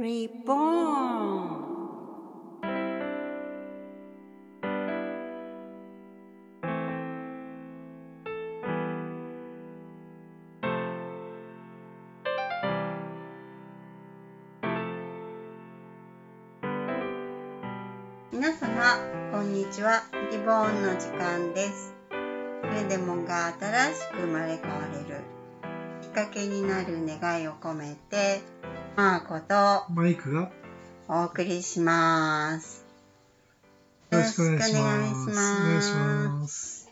Reborn 皆様こんにちは。リボーンの時間です。それでもが新しく生まれ変われる。きっかけになる願いを込めてマーコとマイクがお送りしますよろしくお願いします。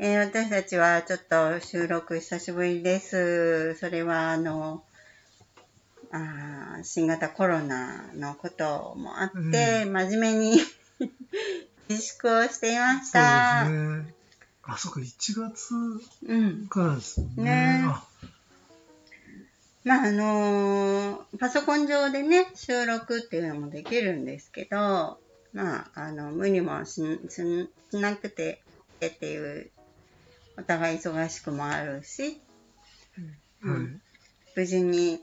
えー私たちはちょっと収録久しぶりです。それはあのあー新型コロナのこともあって、真面目に 自粛をしていましそうた。ですね。あ、そっか、1月うん。からですね。ねあ、まああのーパソコン上でね収録っていうのもできるんですけど、まああの無理もしなくてっていうお互い忙しくもあるし、うはいん。無事に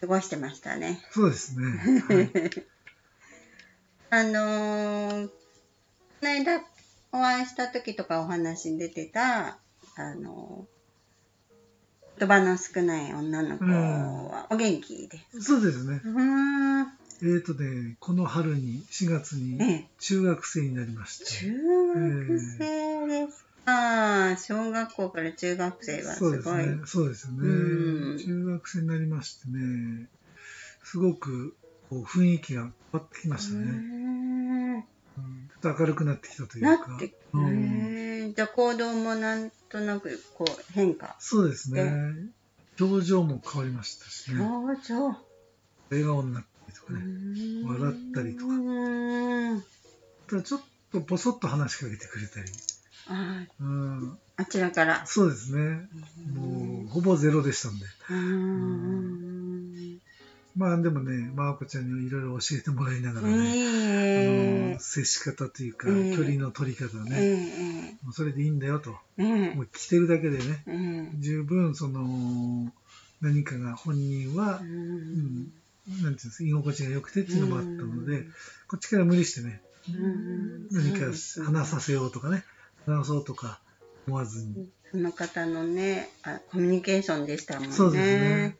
過ごしてましたね。そうですね。はい、あのー、この間お会いした時とかお話に出てた、あのー言葉の少ない女の子はお元気で。そうですね。うーん。えーとね、この春に、4月にええ、中学生になりまして。中学生ですか。小学校から中学生はすそうごい。ですね。そうですよねうん。中学生になりましてね、すごくこう雰囲気が変わってきましたね。うーんうんちょっと明るくなってきたというなか。うんじゃあ行動もなんとなくこう変化。そうですね。表情も変わりましたしね。表情。笑顔になったりとかね。笑ったりとかか。ただちょっとポソッと話しかけてくれたり。あうん、あちらから。そうですね。もう、ほぼゼロでしたんで。うーん。まあでもね、まーこちゃんにいろいろ教えてもらいながらね、ええあの接し方というか、ええ距離の取り方えね、えもうそれでいいんだよと。ええもう来てるだけでね、ええ十分その、何かが本人はう、ん。うん、なんていうんですか、居心地が良くてっていうのもあったので、うん。こっちから無理してね、うん。何か話させようとかね、話そうとか思わずに。その方のねあコミュニケーションでしたもんね。そうですね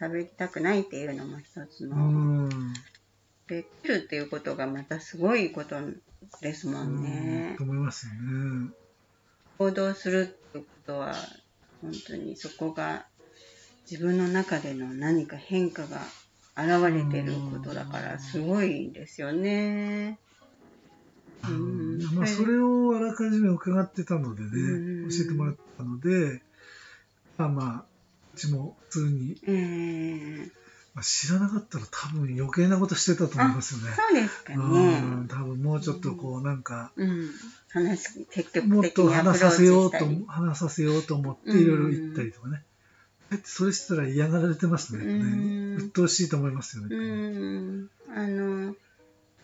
喋りたくないっていうのも一つうの。ん。できるっていうことがまたすごいことですもんねと。思いますよね。行動するってことは本当にそこが自分の中での何か変化が現れてることだからすごいですよね。うんまあ、それをあらかじめ伺ってたのでね、うん教えてもらったので、まあまあ、うちも普通に、えー、まあ、知らなかったら多分余計なことしてたと思いますよね。そうですかうん、ね。多分もうちょっとこうなんか、うん。話し積もっと話させようと話させようと思っていろいろ言ったりとかね。だってそれしてたら嫌がられてますね。うん鬱陶しいと思いますよね。うん。あの、ち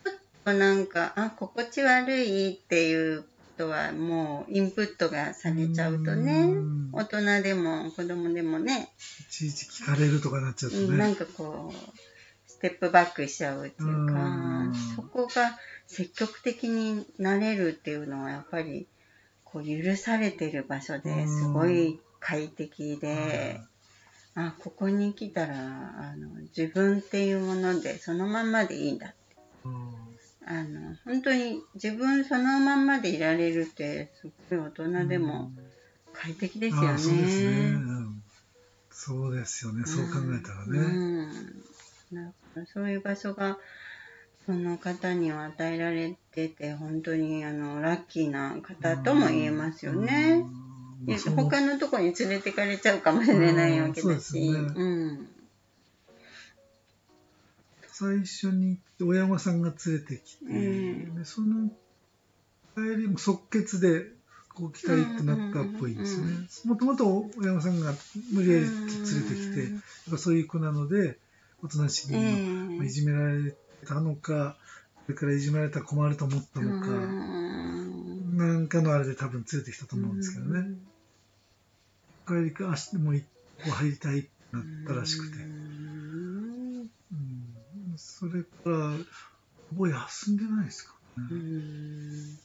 ょっとなんか、あ、心地悪いっていうことはもうインプットがされちゃうとねうん、大人でも子供でもね、いちいち聞かれるとかなっちゃうとね。なんかこう、ステップバックしちゃうっていうかうん、そこが積極的になれるっていうのはやっぱり、こう許されてる場所ですごい快適で、あ、ここに来たら、あの、自分っていうものでそのまんまでいいんだ。うんあの、本当に自分そのまんまでいられるって、すごい大人でも快適ですよね。ああそうですね、うんそうですよね。そう考えたらうね。ん。なんかそういう場所が、その方には与えられてて、本当にあの、ラッキーな方とも言えますよね。他のとこに連れてかれちゃうかもしれないわけうんだし。うん。最初に親御さんが連れてきて、うんでその帰りも即決でこう来たいってなったっぽいんですよね。もともと親御さんが無理やり連れてきて、やっぱそういう子なので、おとなしえに、まあいじめられたのか、それからいじめられたら困ると思ったのか、うんなんかのあれで多分連れてきたと思うんですけどね。帰りか、足でも一個入りたいってなったらしくて。うんそれからほぼ休んでないですかうね、ん。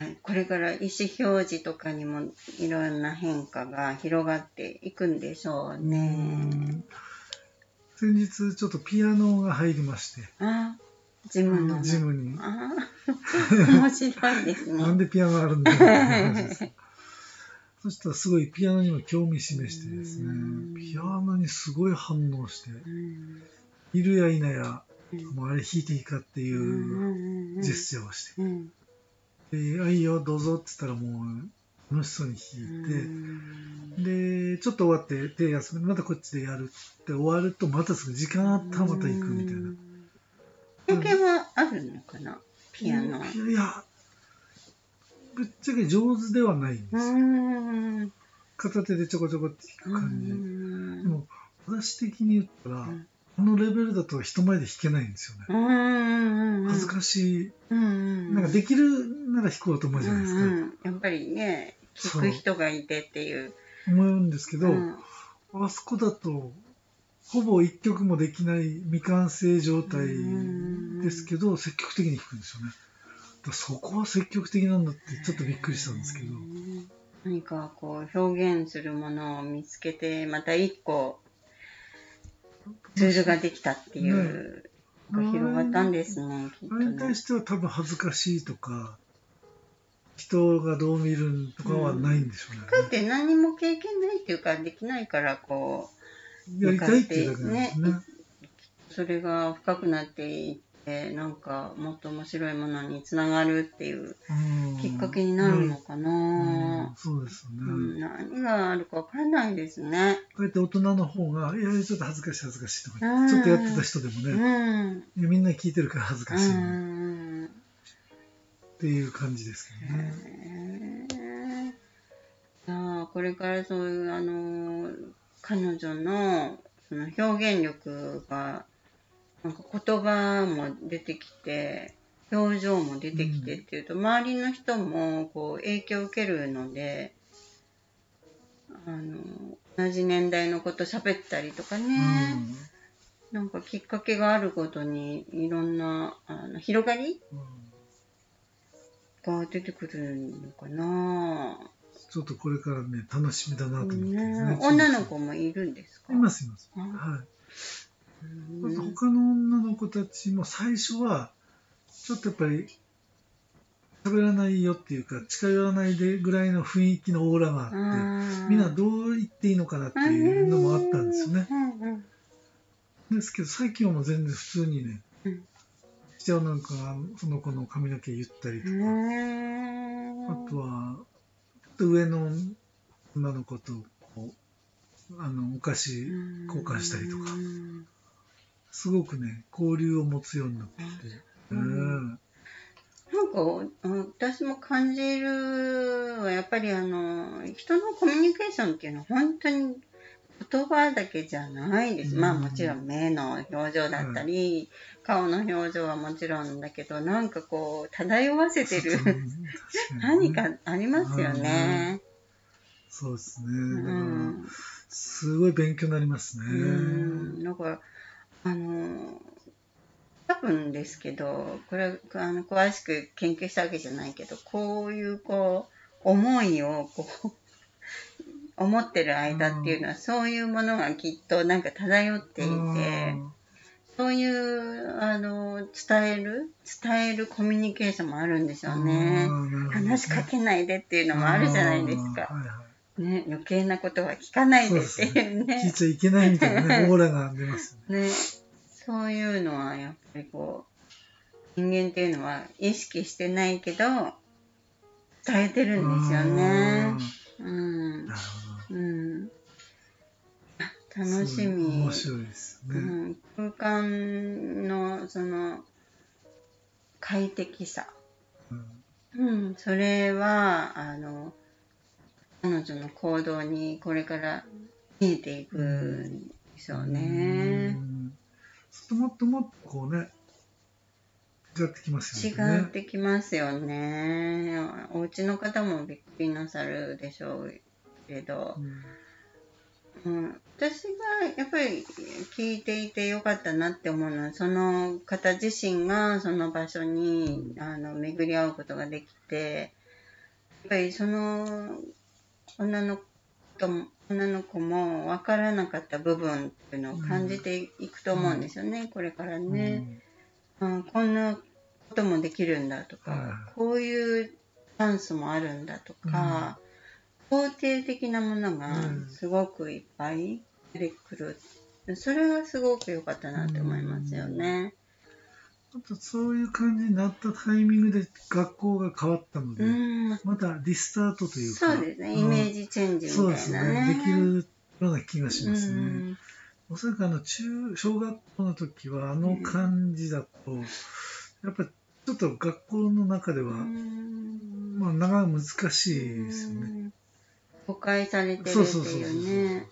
はい。これから意思表示とかにもいろんな変化が広がっていくんでしょうね。先日ちょっとピアノが入りまして、あ、ジムの。ジムに。あー面白いですね。なんでピアノあるんだろう そしたらすごいピアノにも興味示してですうん。ね、ピアノにすごい反応して、うんいるや否や、うんもうあれ弾いていいかっていううんジェスチャーをして、うんで、あ、いいよ、どうぞって言ったらもう楽しそうに弾いて、で、ちょっと終わって手休めて、またこっちでやるって終わると、またすぐ時間あったらまた行くみたいな。経験はあるのかな？ピアノ。いや、ぶっちゃけ上手ではないんですうよ。ん。片手でちょこちょこって弾く感じ。うんでも、私的に言ったら、うんこのレベルだと人前で弾けないんですよね。うん恥ずかしい。うんなんかできるなら弾こうと思うじゃないですか。うんうんやっぱりね、聞く人がいてっていう。思うんですけど、うんあそこだと、ほぼ一曲もできない未完成状態ですけど、積極的に弾くんですよね。そこは積極的なんだってちょっとびっくりしたんですけど。何かこう表現するものを見つけて、また一個ツールができたっていう、が広がったんですね、きっとあれにね対。しては多分恥ずかしいとか、人がどう見るとかはないんでしょうね。かえって何も経験ないっていうか、できないから、こやりたいっていうだけなんですね。ねう、それが深くなっていって、なんかもっと面白いものにつながるっていううんきっかけになるのかうんな。そうですよね。うん、何があるかわからないですね。こうやって大人の方が、いや、ちょっと恥ずかしい恥ずかしいとか、うんちょっとやってた人でもうね、みんな聞いてるから恥ずかしい、うっん。ていう感じですけどね。あこれからそういうあの彼女のその表現力がなんか言葉も出てきて表情も出てきてっていうと、周りの人もこう影響を受けるのであの同じ年代のこと喋ったりとかね、なんかきっかけがあることにいろんなあの広がりうん。うんが出てくるのかな。ちょっとこれからね、楽しみだなと思ってね。ね。女の子もいるんですか？います、います。あ。はい。他の女の子たちも最初は、ちょっとやっぱり、喋らないよっていうか、近寄らないでぐらいの雰囲気のオーラがあって、みんなどう言っていいのかなっていうのもあったんですよね。ですけど、最近はもう全然普通にねうん、父親なんかがその子の髪の毛言ったりとか、うんあとは、ちょっと上の女の子とあの、お菓子交換したりとか、うんすごくね、交流を持つようになってきて、ううん。ん。なんか私も感じるはやっぱりあの人のコミュニケーションっていうのは本当に言葉だけじゃないです、うん。まあもちろん目の表情だったり、顔の表情はもちろんだけどなんかこう漂わせてる 何かありますよね。そうですうね。すごい勉強になりますね。うん。なんかあの多分ですけどこれあの詳しく研究したわけじゃないけどこういうこう思いをこう 思ってる間っていうのは、そういうものがきっとなんか漂っていて、そういうあの伝える伝えるコミュニケーションもあるんでしょうね。話しかけないでっていうのもあるじゃないですか。はいはいね、余計なことは聞かないでっていう聞いね。ちゃいけないみたいなね、オーラが出ますよね。ね、そういうのはやっぱりこう、人間っていうのは意識してないけど、伝えてるんですよね。うん。なるほど。うん。あ楽しみ。面白いですね。うん、空間のその快適さ。うんうん、それは、あの、彼女の行動にこれから見えていくんでしょうねう。もっともっとこうね、違ってきますよね。違ってきますよね。お家の方もびっくりなさるでしょうけど、うんうん、私がやっぱり聞いていてよかったなって思うのはその方自身がその場所にあの巡り合うことができてやっぱりその女の子も女の子も分からなかった部分っていうのを感じていくと思うんですよね、これからね、あこんなこともできるんだとか、はい。こういうチャンスもあるんだとか、肯定的なものがすごくいっぱい出てくる。それがすごく良かったなって思いますよね。あとそういう感じになったタイミングで学校が変わったので、うん。またリスタートというかそうですね。イメージチェンジそうですみたいなねね。できるような気がしますね。うんおそらくあの中小学校の時はあの感じだと、やっぱりちょっと学校の中では、うんまあ、なかなか難しいですよね。うん誤解されてるってそうそうそうそういうね。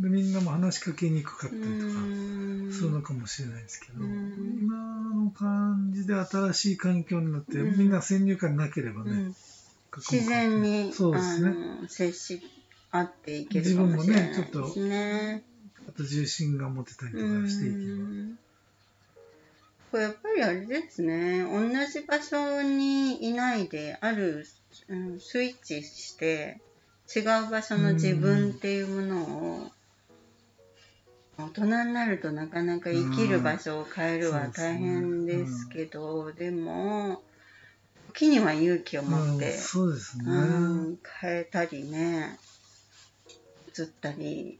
でみんなも話しかけにくかったりとかうん。するのかもしれないですけど、うん。今の感じで新しい環境になって、うん。みんな先入観なければね、自然に、そうですね。接し合っていけるかもしれないです自分もねちょっね。あと重心が持てたりとかしていけば、うん。これやっぱりあれですね。同じ場所にいないである、うん、スイッチして違う場所の自分っていうものを大人になるとなかなか生きる場所を変えるは大変ですけど、でも時には勇気を持うんって、そうですね、うん、変えたりね移ったり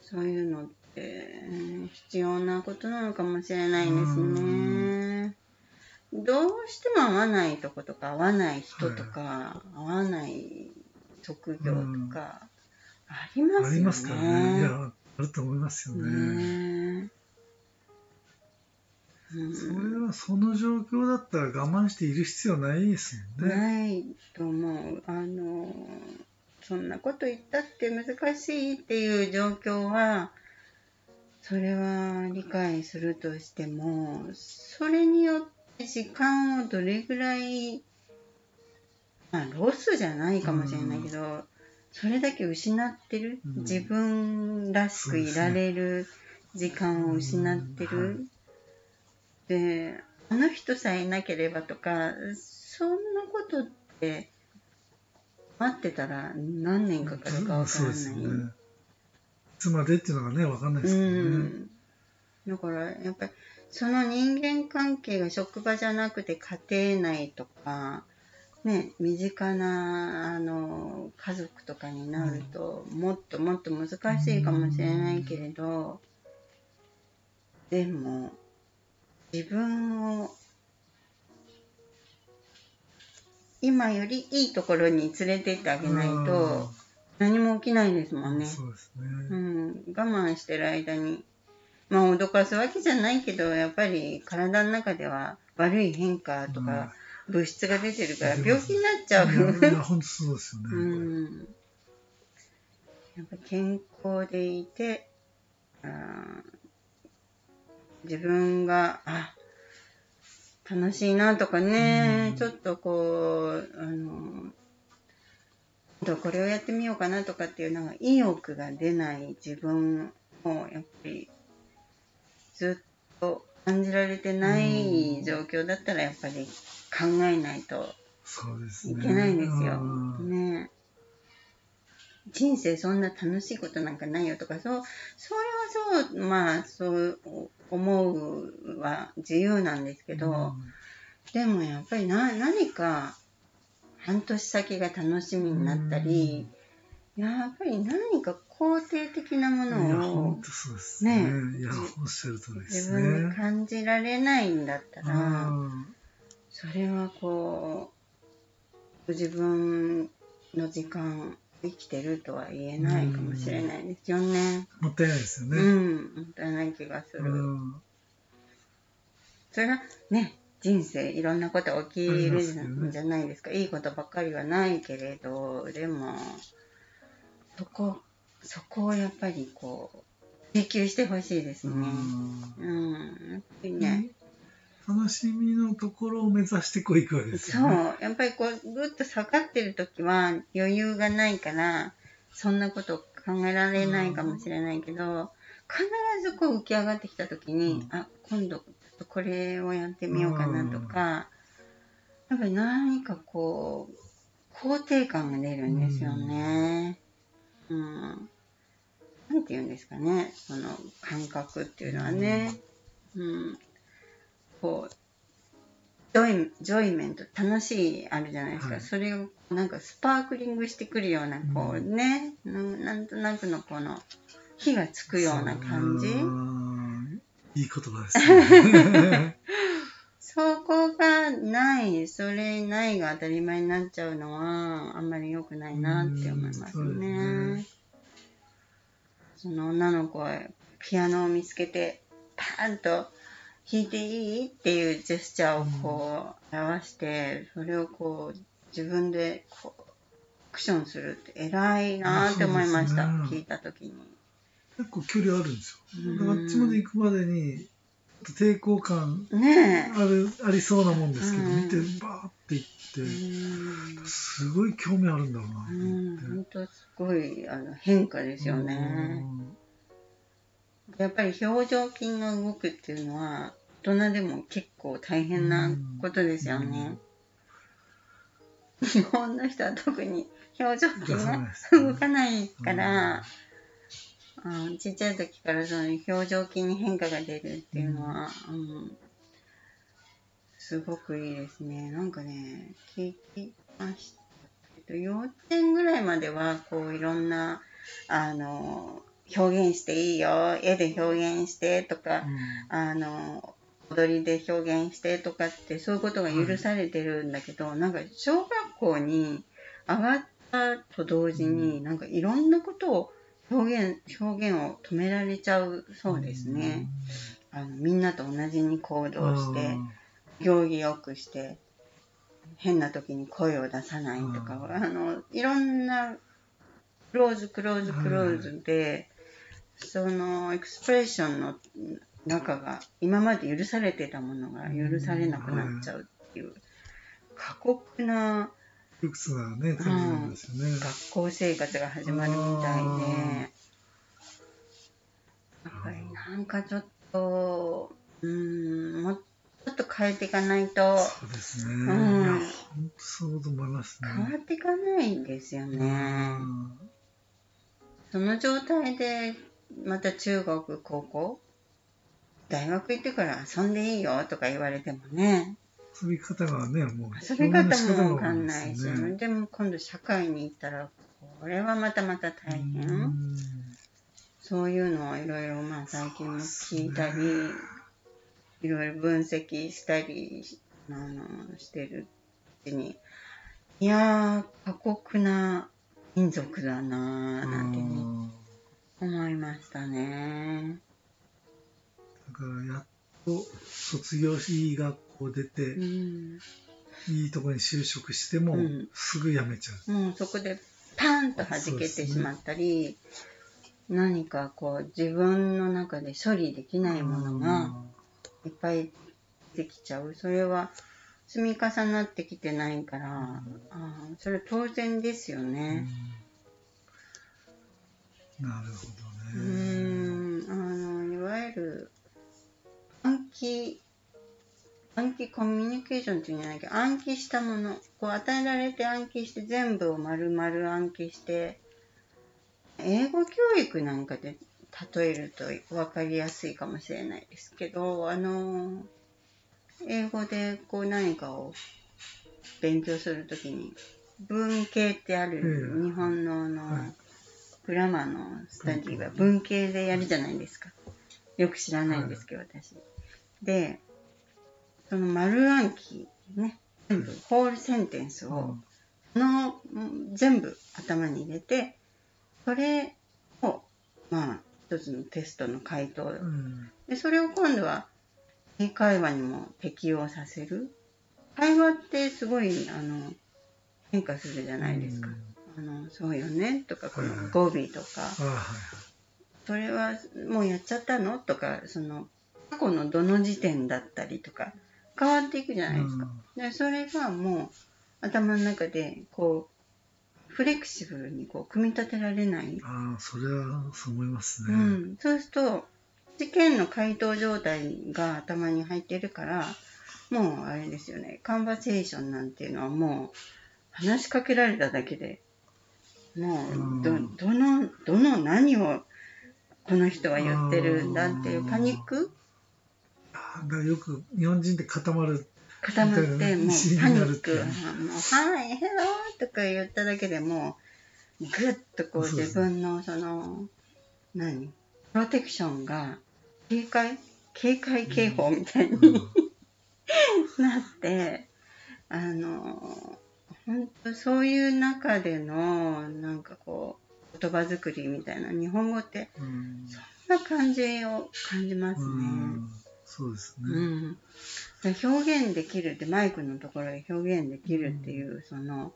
そういうのってうん必要なことなのかもしれないですね。どうしても合わないとことか合わない人とか、合わない職業とかありますよね。ありますからねると思いますよねねうんそれはその状況だったら我慢している必要ないですもんね。ないと思う。あの、そんなこと言ったって難しいっていう状況は、それは理解するとしても、それによって時間をどれぐらい、まあ、ロスじゃないかもしれないけど、それだけ失ってる、うん自分らしくいられる時間を失ってうんはいる。で、あの人さえいなければとか、そんなことって、待ってたら何年かかるかわからない。そうですよね。いつまでっていうのがね、わかんないですけどね。うん。だから、やっぱり、その人間関係が職場じゃなくて家庭内とか、ね、身近な、あの、家族とかになると、もっともっと難しいかもしれないけれど、でも、自分を、今よりいいところに連れてってあげないと、何も起きないですもんね。そうですね。うん、我慢してる間に、まあ脅かすわけじゃないけど、やっぱり体の中では悪い変化とか物質が出てるからうん病気になっちゃう。いやいや、本当そうですよね。うん。やっぱ健康でいて、あー自分が、あ、楽しいなとかね、うんちょっとこう、あの、今度これをやってみようかなとかっていうのが意欲が出ない自分をやっぱりずっと感じられてない状況だったらやっぱり考えないとそうですね。いけないんですよ。うんね人生そんな楽しいことなんかないよとか、そう、それはそう、まあ、そう思うは自由なんですけど、でもやっぱりな何か半年先が楽しみになったり、やっぱり何か肯定的なものをね。自分でね。感じられないんだったら、うんそれはこう自分の時間生きてるとは言えないかもしれないですよね。もったいないですようね。ん、もったいない気がする。うんそれはね、人生いろんなこと起きるじゃないですか。いいことばっかりはないけれど、でも、そこ、そこをやっぱりこう、追求してほしいですね。うん、やっぱりね。楽しみのところを目指してこういくわけですそうよね。、やっぱりこう、ぐっと下がってる時は余裕がないから、そんなこと考えられないかもしれないけど、必ずこう浮き上がってきた時に、あ、今度これをやってみようかなとか、やっぱり何かこう、肯定感が出るんですよね。うん。なんて言うんですかね、その感覚っていうのはね。うん。こう、ジョイジョイメント、楽しいあるじゃないですか。はい、それをなんかスパークリングしてくるような、こうね、うん、なんとなくのこの火がつくような感じ。いい言葉ですね。そこがない、それないが当たり前になっちゃうのは、あんまり良くないなって思いますね。その女の子はピアノを見つけて、パーンと弾いていい？っていうジェスチャーをこう表して、それをこう自分でこうアクションするって偉いなって思いました、ね、聞いた時に。結構距離あるんですよ。だからあっちまで行くまでに抵抗感ある、ね、ありそうなもんですけど、見てバーっていってすごい興味あるんだろうなと思って。本当すごいあの変化ですよね。やっぱり表情筋が動くっていうのは大人でも結構大変なことですよね。日本の人は特に表情筋が動かないから、うん、ちっちゃい時からその表情筋に変化が出るっていうのは、うん、すごくいいですね。なんかね、聞きました。幼稚園ぐらいまでは、こういろんな、あの、表現していいよ、絵で表現してとか、うん、あの、踊りで表現してとかってそういうことが許されてるんだけど、はい、なんか小学校に上がったと同時に、うん、なんかいろんなことを表現表現を止められちゃうそうですね。うん、あのみんなと同じに行動して行儀よくして変な時に声を出さないとか、あのいろんなクローズクローズクローズで、そのエクスプレッションの中が今まで許されてたものが許されなくなっちゃうっていう過酷な、ね、学校生活が始まるみたいで、やっぱりなんかちょっと、うん、もうちょっと変えていかないと、そうですね。うん、いや、本当そう思いますね。変わっていかないんですよね。その状態で、また中学、高校？大学行ってから遊んでいいよ？とか言われてもね。遊び方がね、もう。遊び方もわかんないし、ね、でも今度社会に行ったら、これはまたまた大変。そういうのをいろいろまあ最近も聞いたり、いろいろ分析したりあのしてるうちに、いやー、過酷な民族だなーなんてね、思いましたね。だからやっと卒業しいい学校出て、うん、いいとこに就職しても、すぐ辞めちゃう。もうそこでパンと弾けてしまったり、ね、何かこう自分の中で処理できないものがいっぱいできちゃう。それは積み重なってきてないから、うん、あそれ当然ですよね。うん、なるほどね。うんあのいわゆる暗記、暗記コミュニケーションっていうんじゃないけど、暗記したもの、こう与えられて暗記して全部を丸々暗記して、英語教育なんかで例えると分かりやすいかもしれないですけど、あの、英語でこう何かを勉強するときに、文系ってある日本のの、グラマーのスタディは文系でやるじゃないですか。よく知らないんですけど、私。で、その丸暗記ね、全部、ホールセンテンスを、の、全部頭に入れて、それを、まあ、一つのテストの回答、でそれを今度は英会話にも適用させる。会話ってすごいあの変化するじゃないですか、あのそうよねとかこの語尾とか、それはもうやっちゃったの？とかその過去のどの時点だったりとか変わっていくじゃないですか。でそれがもう頭の中でこうフレキシブルにこう組み立てられない。ああ、それはそう思いますね。うん、そうすると事件の回答状態が頭に入ってるからもうあれですよね。カンバセーションなんていうのはもう話しかけられただけでもうどうんどのどの何をこの人は言ってるんだっていうパニック？あだからよく日本人って固まる。固まってもうパニック「なるっていう。もうはいヘロー」とか言っただけでもうグッとこう自分のその何？プロテクションが警戒？警戒警報みたいに、うん。なってあの本当そういう中でのなんかこう言葉作りみたいな日本語ってうんそんな感じを感じますね。うんそうですね。うん、表現できるってマイクのところで表現できるっていう、その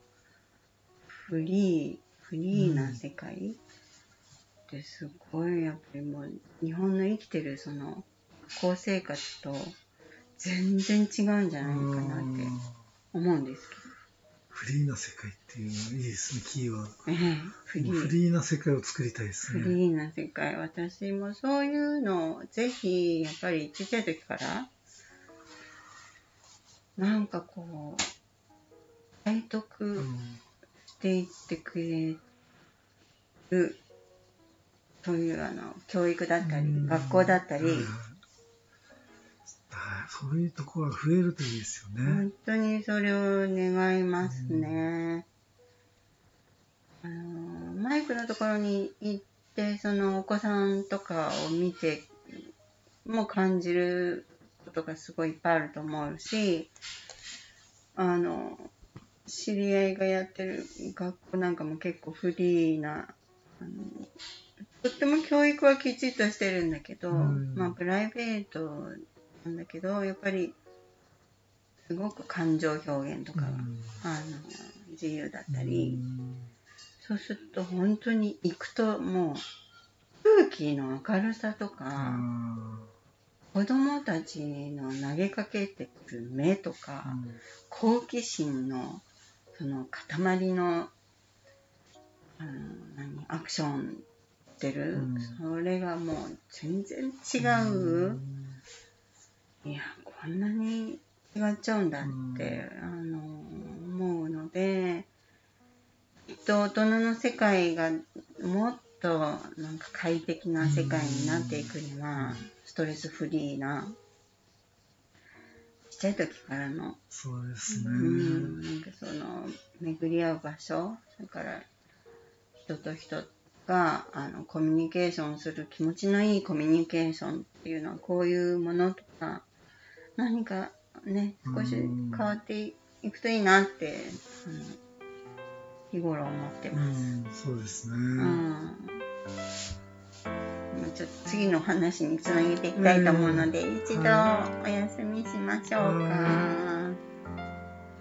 フリーフリーな世界ってすごいやっぱりもう日本の生きてるその校生活と全然違うんじゃないかなってうん思うんですフリーな世界っていうのはいいですね、キーワード。フリーフリーな世界を作りたいですフね。リーな世界私もそういうのをぜひやっぱり小さい時からなんかこう体得うんしていってくれるそういうあの教育だったりうん学校だったりはいはいはいそういうところが増えるといいですよね。本当にそれを願いますね。あのマイクのところに行ってそのお子さんとかを見ても感じることがすごいいっぱいあると思うしあの知り合いがやってる学校なんかも結構フリーなあのとっても教育はきちっとしてるんだけど、うんまあプライベートなんだけどやっぱりすごく感情表現とかが、うん。あの自由だったり、うん。そうすると本当に行くともう空気の明るさとか、あ子供たちの投げかけてくる目とーか、うん。好奇心のその塊のあの何アクションしてる、うん。それがもう全然違う、いやこんなに違っちゃうんだって、あの思うのできっと大人の世界がもっとなんか快適な世界になっていくには、ストレスフリーなちっちゃい時からのそうですね。うん、なんかその巡り合う場所それから人と人があのコミュニケーションする気持ちのいいコミュニケーションっていうのはこういうものとか何かね少し変わっていくといいなってあの日頃思ってうます。ん、そうですね。うんちょっと次の話につなげていきたいと思うので、一度お休みしましょうか。は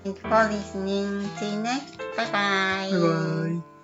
Thank you for listening. See you next. Bye bye. バイバイ。